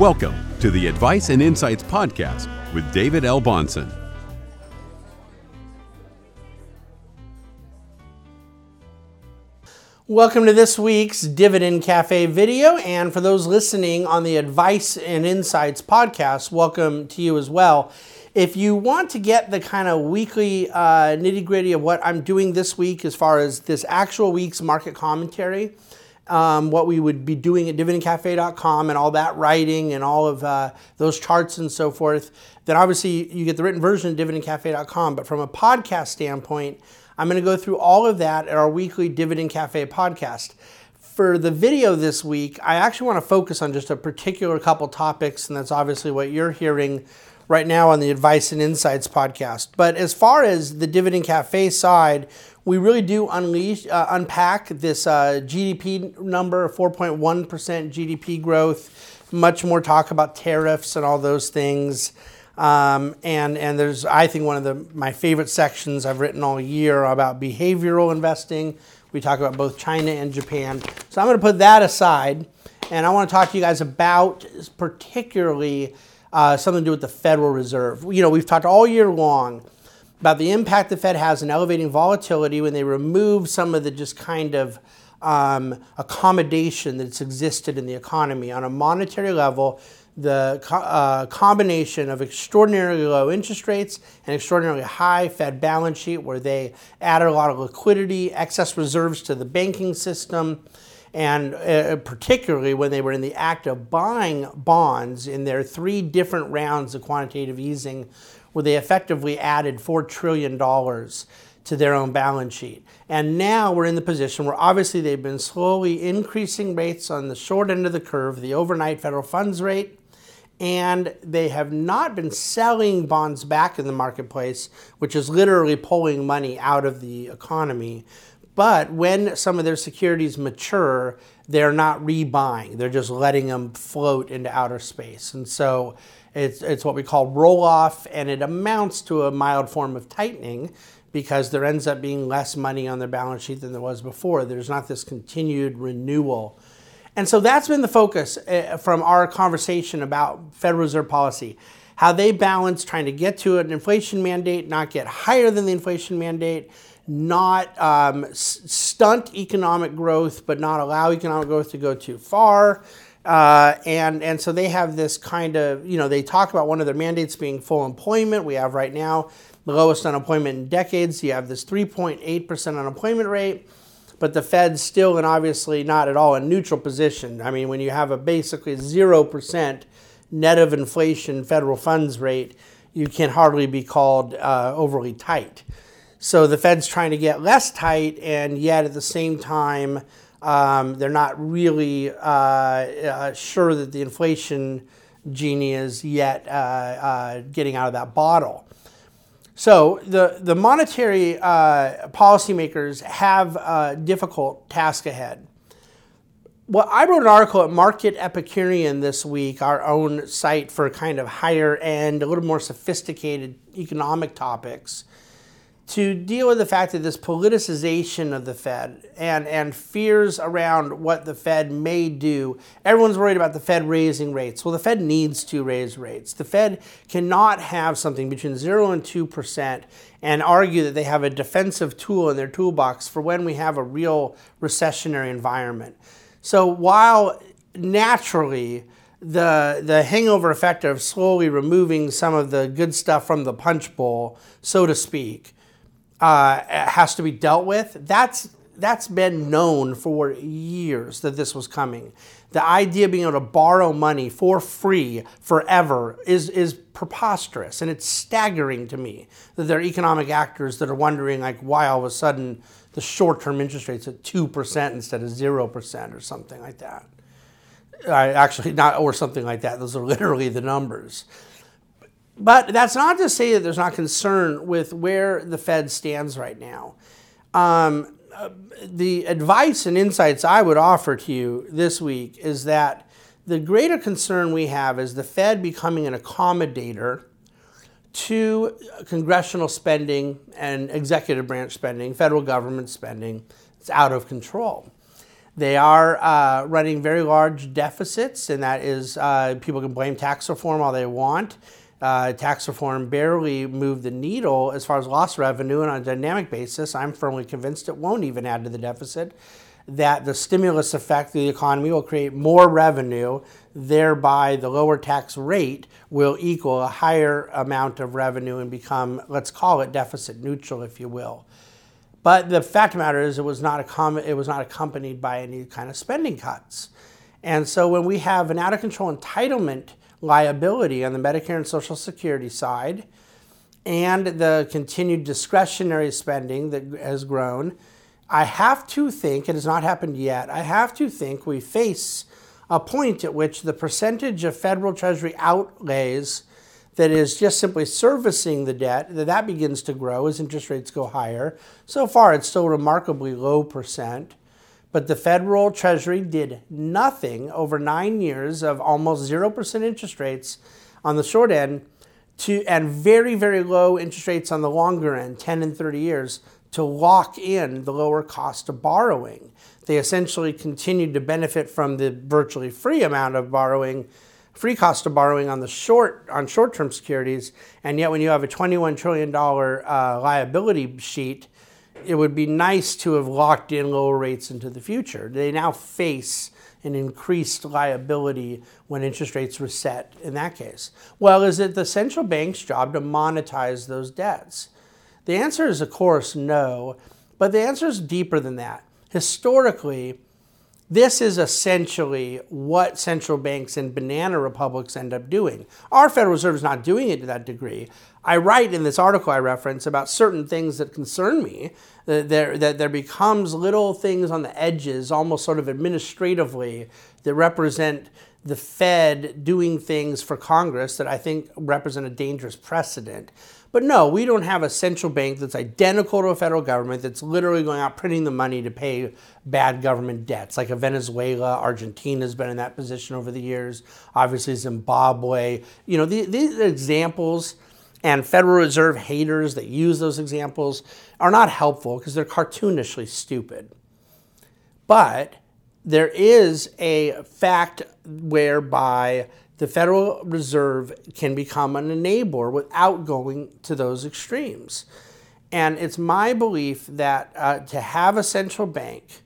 Welcome to the Advice and Insights Podcast with David L. Bahnsen. Welcome to this week's Dividend Cafe video. And for those listening on the Advice and Insights podcast, welcome to you as well. If you want to get the kind of weekly uh, nitty gritty of what I'm doing this week as far as this actual week's market commentary, um, what we would be doing at dividendcafe.com and all that writing and all of uh, those charts and so forth, then obviously you get the written version at dividendcafe.com. But from a podcast standpoint, I'm going to go through all of that at our weekly Dividend Cafe podcast. For the video this week, I actually want to focus on just a particular couple topics, and that's obviously what you're hearing right now on the Advice and Insights podcast. But as far as the Dividend Cafe side, we really do unleash, uh, unpack this uh, GDP number, 4.1% GDP growth, much more talk about tariffs and all those things. Um, and and there's I think one of the my favorite sections I've written all year about behavioral investing. We talk about both China and Japan. So I'm going to put that aside, and I want to talk to you guys about particularly uh, something to do with the Federal Reserve. You know, we've talked all year long about the impact the Fed has in elevating volatility when they remove some of the just kind of um, accommodation that's existed in the economy. On a monetary level the uh, combination of extraordinarily low interest rates and extraordinarily high Fed balance sheet, where they added a lot of liquidity, excess reserves to the banking system, and uh, particularly when they were in the act of buying bonds in their three different rounds of quantitative easing, where they effectively added $4 trillion to their own balance sheet. And now we're in the position where obviously they've been slowly increasing rates on the short end of the curve, the overnight federal funds rate and they have not been selling bonds back in the marketplace, which is literally pulling money out of the economy. But when some of their securities mature, they're not rebuying. They're just letting them float into outer space. And so it's, it's what we call roll off, and it amounts to a mild form of tightening because there ends up being less money on their balance sheet than there was before. There's not this continued renewal and so that's been the focus uh, from our conversation about Federal Reserve policy. How they balance trying to get to an inflation mandate, not get higher than the inflation mandate, not um, stunt economic growth, but not allow economic growth to go too far. Uh, and, and so they have this kind of, you know, they talk about one of their mandates being full employment. We have right now the lowest unemployment in decades. You have this 3.8% unemployment rate but the Fed's still and obviously not at all a neutral position. I mean, when you have a basically 0% net of inflation federal funds rate, you can hardly be called uh, overly tight. So the Fed's trying to get less tight, and yet at the same time, um, they're not really uh, uh, sure that the inflation genie is yet uh, uh, getting out of that bottle. So the, the monetary uh, policymakers have a difficult task ahead. Well, I wrote an article at Market Epicurean this week, our own site for kind of higher end, a little more sophisticated economic topics to deal with the fact that this politicization of the Fed and, and fears around what the Fed may do. Everyone's worried about the Fed raising rates. Well, the Fed needs to raise rates. The Fed cannot have something between 0 and 2% and argue that they have a defensive tool in their toolbox for when we have a real recessionary environment. So while naturally the the hangover effect of slowly removing some of the good stuff from the punch bowl, so to speak, uh, has to be dealt with. That's that's been known for years that this was coming. The idea of being able to borrow money for free forever is is preposterous, and it's staggering to me that there are economic actors that are wondering like why all of a sudden the short-term interest rates at two percent instead of zero percent or something like that. I actually not or something like that. Those are literally the numbers. But that's not to say that there's not concern with where the Fed stands right now. Um, the advice and insights I would offer to you this week is that the greater concern we have is the Fed becoming an accommodator to congressional spending and executive branch spending, federal government spending. It's out of control They are uh, running very large deficits, and that is, uh, people can blame tax reform all they want. Uh, tax reform barely moved the needle as far as lost revenue, and on a dynamic basis, I'm firmly convinced it won't even add to the deficit. That the stimulus effect of the economy will create more revenue, thereby, the lower tax rate will equal a higher amount of revenue and become, let's call it deficit neutral, if you will. But the fact of the matter is, it was not, a it was not accompanied by any kind of spending cuts. And so when we have an out of control entitlement liability on the Medicare and Social Security side, and the continued discretionary spending that has grown, I have to think, it has not happened yet, I have to think we face a point at which the percentage of federal treasury outlays that is just simply servicing the debt, that that begins to grow as interest rates go higher. So far, it's still remarkably low percent. But the federal treasury did nothing over nine years of almost 0% interest rates on the short end to, and very, very low interest rates on the longer end, 10 and 30 years, to lock in the lower cost of borrowing. They essentially continued to benefit from the virtually free amount of borrowing free cost of borrowing on the short on short-term securities, and yet when you have a 21 trillion dollar uh, liability sheet, it would be nice to have locked in lower rates into the future. They now face an increased liability when interest rates reset in that case. Well, is it the central bank's job to monetize those debts? The answer is, of course, no, but the answer is deeper than that. Historically, this is essentially what central banks and banana republics end up doing. Our Federal Reserve is not doing it to that degree. I write in this article I reference about certain things that concern me, that there, that there becomes little things on the edges, almost sort of administratively, that represent the Fed doing things for Congress that I think represent a dangerous precedent. But no, we don't have a central bank that's identical to a federal government that's literally going out printing the money to pay bad government debts, like a Venezuela. Argentina's been in that position over the years. Obviously, Zimbabwe. You know, these examples and Federal Reserve haters that use those examples are not helpful because they're cartoonishly stupid. But there is a fact whereby the Federal Reserve can become an enabler without going to those extremes. And it's my belief that uh, to have a central bank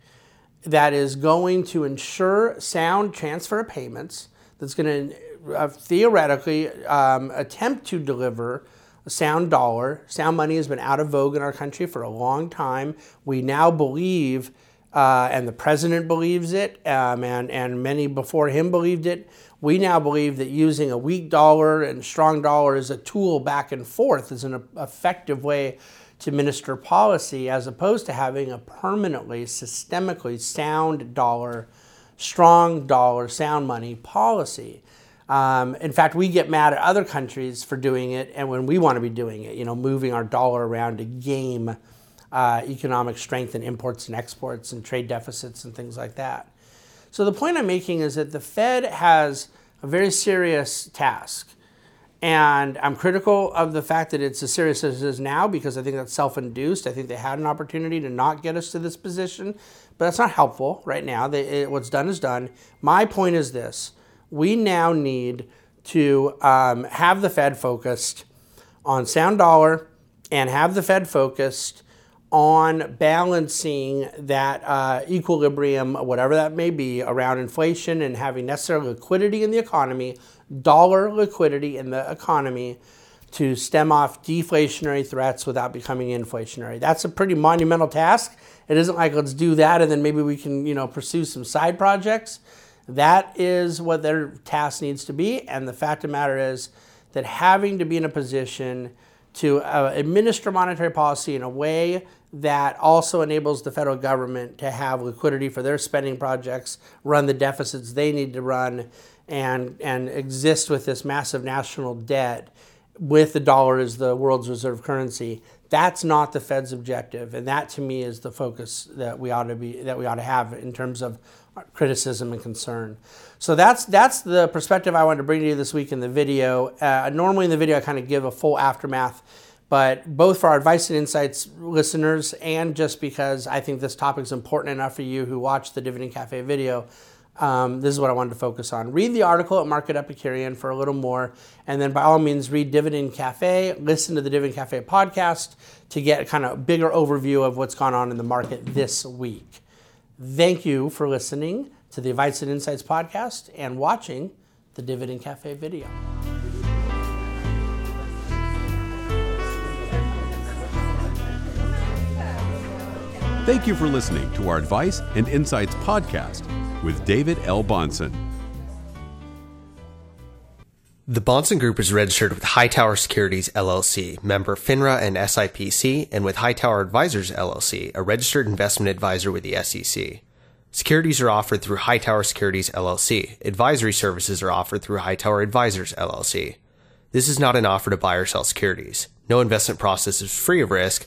that is going to ensure sound transfer of payments, that's going to uh, theoretically um, attempt to deliver a sound dollar. Sound money has been out of vogue in our country for a long time. We now believe, uh, and the president believes it, um, and, and many before him believed it, we now believe that using a weak dollar and strong dollar as a tool back and forth is an effective way to minister policy as opposed to having a permanently, systemically sound dollar, strong dollar, sound money policy. Um, in fact, we get mad at other countries for doing it, and when we want to be doing it, you know, moving our dollar around to game uh, economic strength and imports and exports and trade deficits and things like that. So the point I'm making is that the Fed has a very serious task. And I'm critical of the fact that it's as serious as it is now because I think that's self induced. I think they had an opportunity to not get us to this position, but that's not helpful right now. They, it, what's done is done. My point is this we now need to um, have the Fed focused on sound dollar and have the Fed focused on balancing that uh, equilibrium, whatever that may be, around inflation and having necessary liquidity in the economy, dollar liquidity in the economy to stem off deflationary threats without becoming inflationary. That's a pretty monumental task. It isn't like let's do that and then maybe we can, you know, pursue some side projects. That is what their task needs to be. And the fact of the matter is that having to be in a position to uh, administer monetary policy in a way that also enables the federal government to have liquidity for their spending projects, run the deficits they need to run, and, and exist with this massive national debt with the dollar as the world's reserve currency. That's not the Fed's objective, and that to me is the focus that we ought to be that we ought to have in terms of criticism and concern. So that's that's the perspective I wanted to bring to you this week in the video. Uh, normally in the video I kind of give a full aftermath but both for our Advice and Insights listeners and just because I think this topic is important enough for you who watch the Dividend Cafe video, um, this is what I wanted to focus on. Read the article at Market Epicurean for a little more, and then by all means, read Dividend Cafe, listen to the Dividend Cafe podcast to get kind of bigger overview of what's gone on in the market this week. Thank you for listening to the Advice and Insights podcast and watching the Dividend Cafe video. Thank you for listening to our Advice and Insights podcast with David L. Bahnsen. The Bahnsen Group is registered with Hightower Securities LLC, member FINRA and SIPC, and with Hightower Advisors LLC, a registered investment advisor with the SEC. Securities are offered through Hightower Securities LLC. Advisory services are offered through Hightower Advisors LLC. This is not an offer to buy or sell securities. No investment process is free of risk,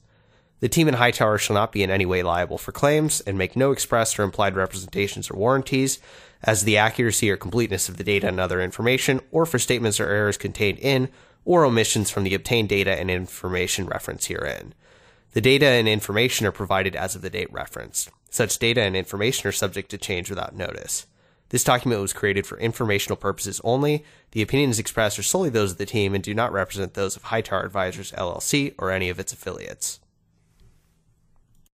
The team in Hightower shall not be in any way liable for claims and make no express or implied representations or warranties as the accuracy or completeness of the data and other information, or for statements or errors contained in or omissions from the obtained data and information referenced herein. The data and information are provided as of the date referenced. Such data and information are subject to change without notice. This document was created for informational purposes only. The opinions expressed are solely those of the team and do not represent those of Hightower Advisors LLC or any of its affiliates.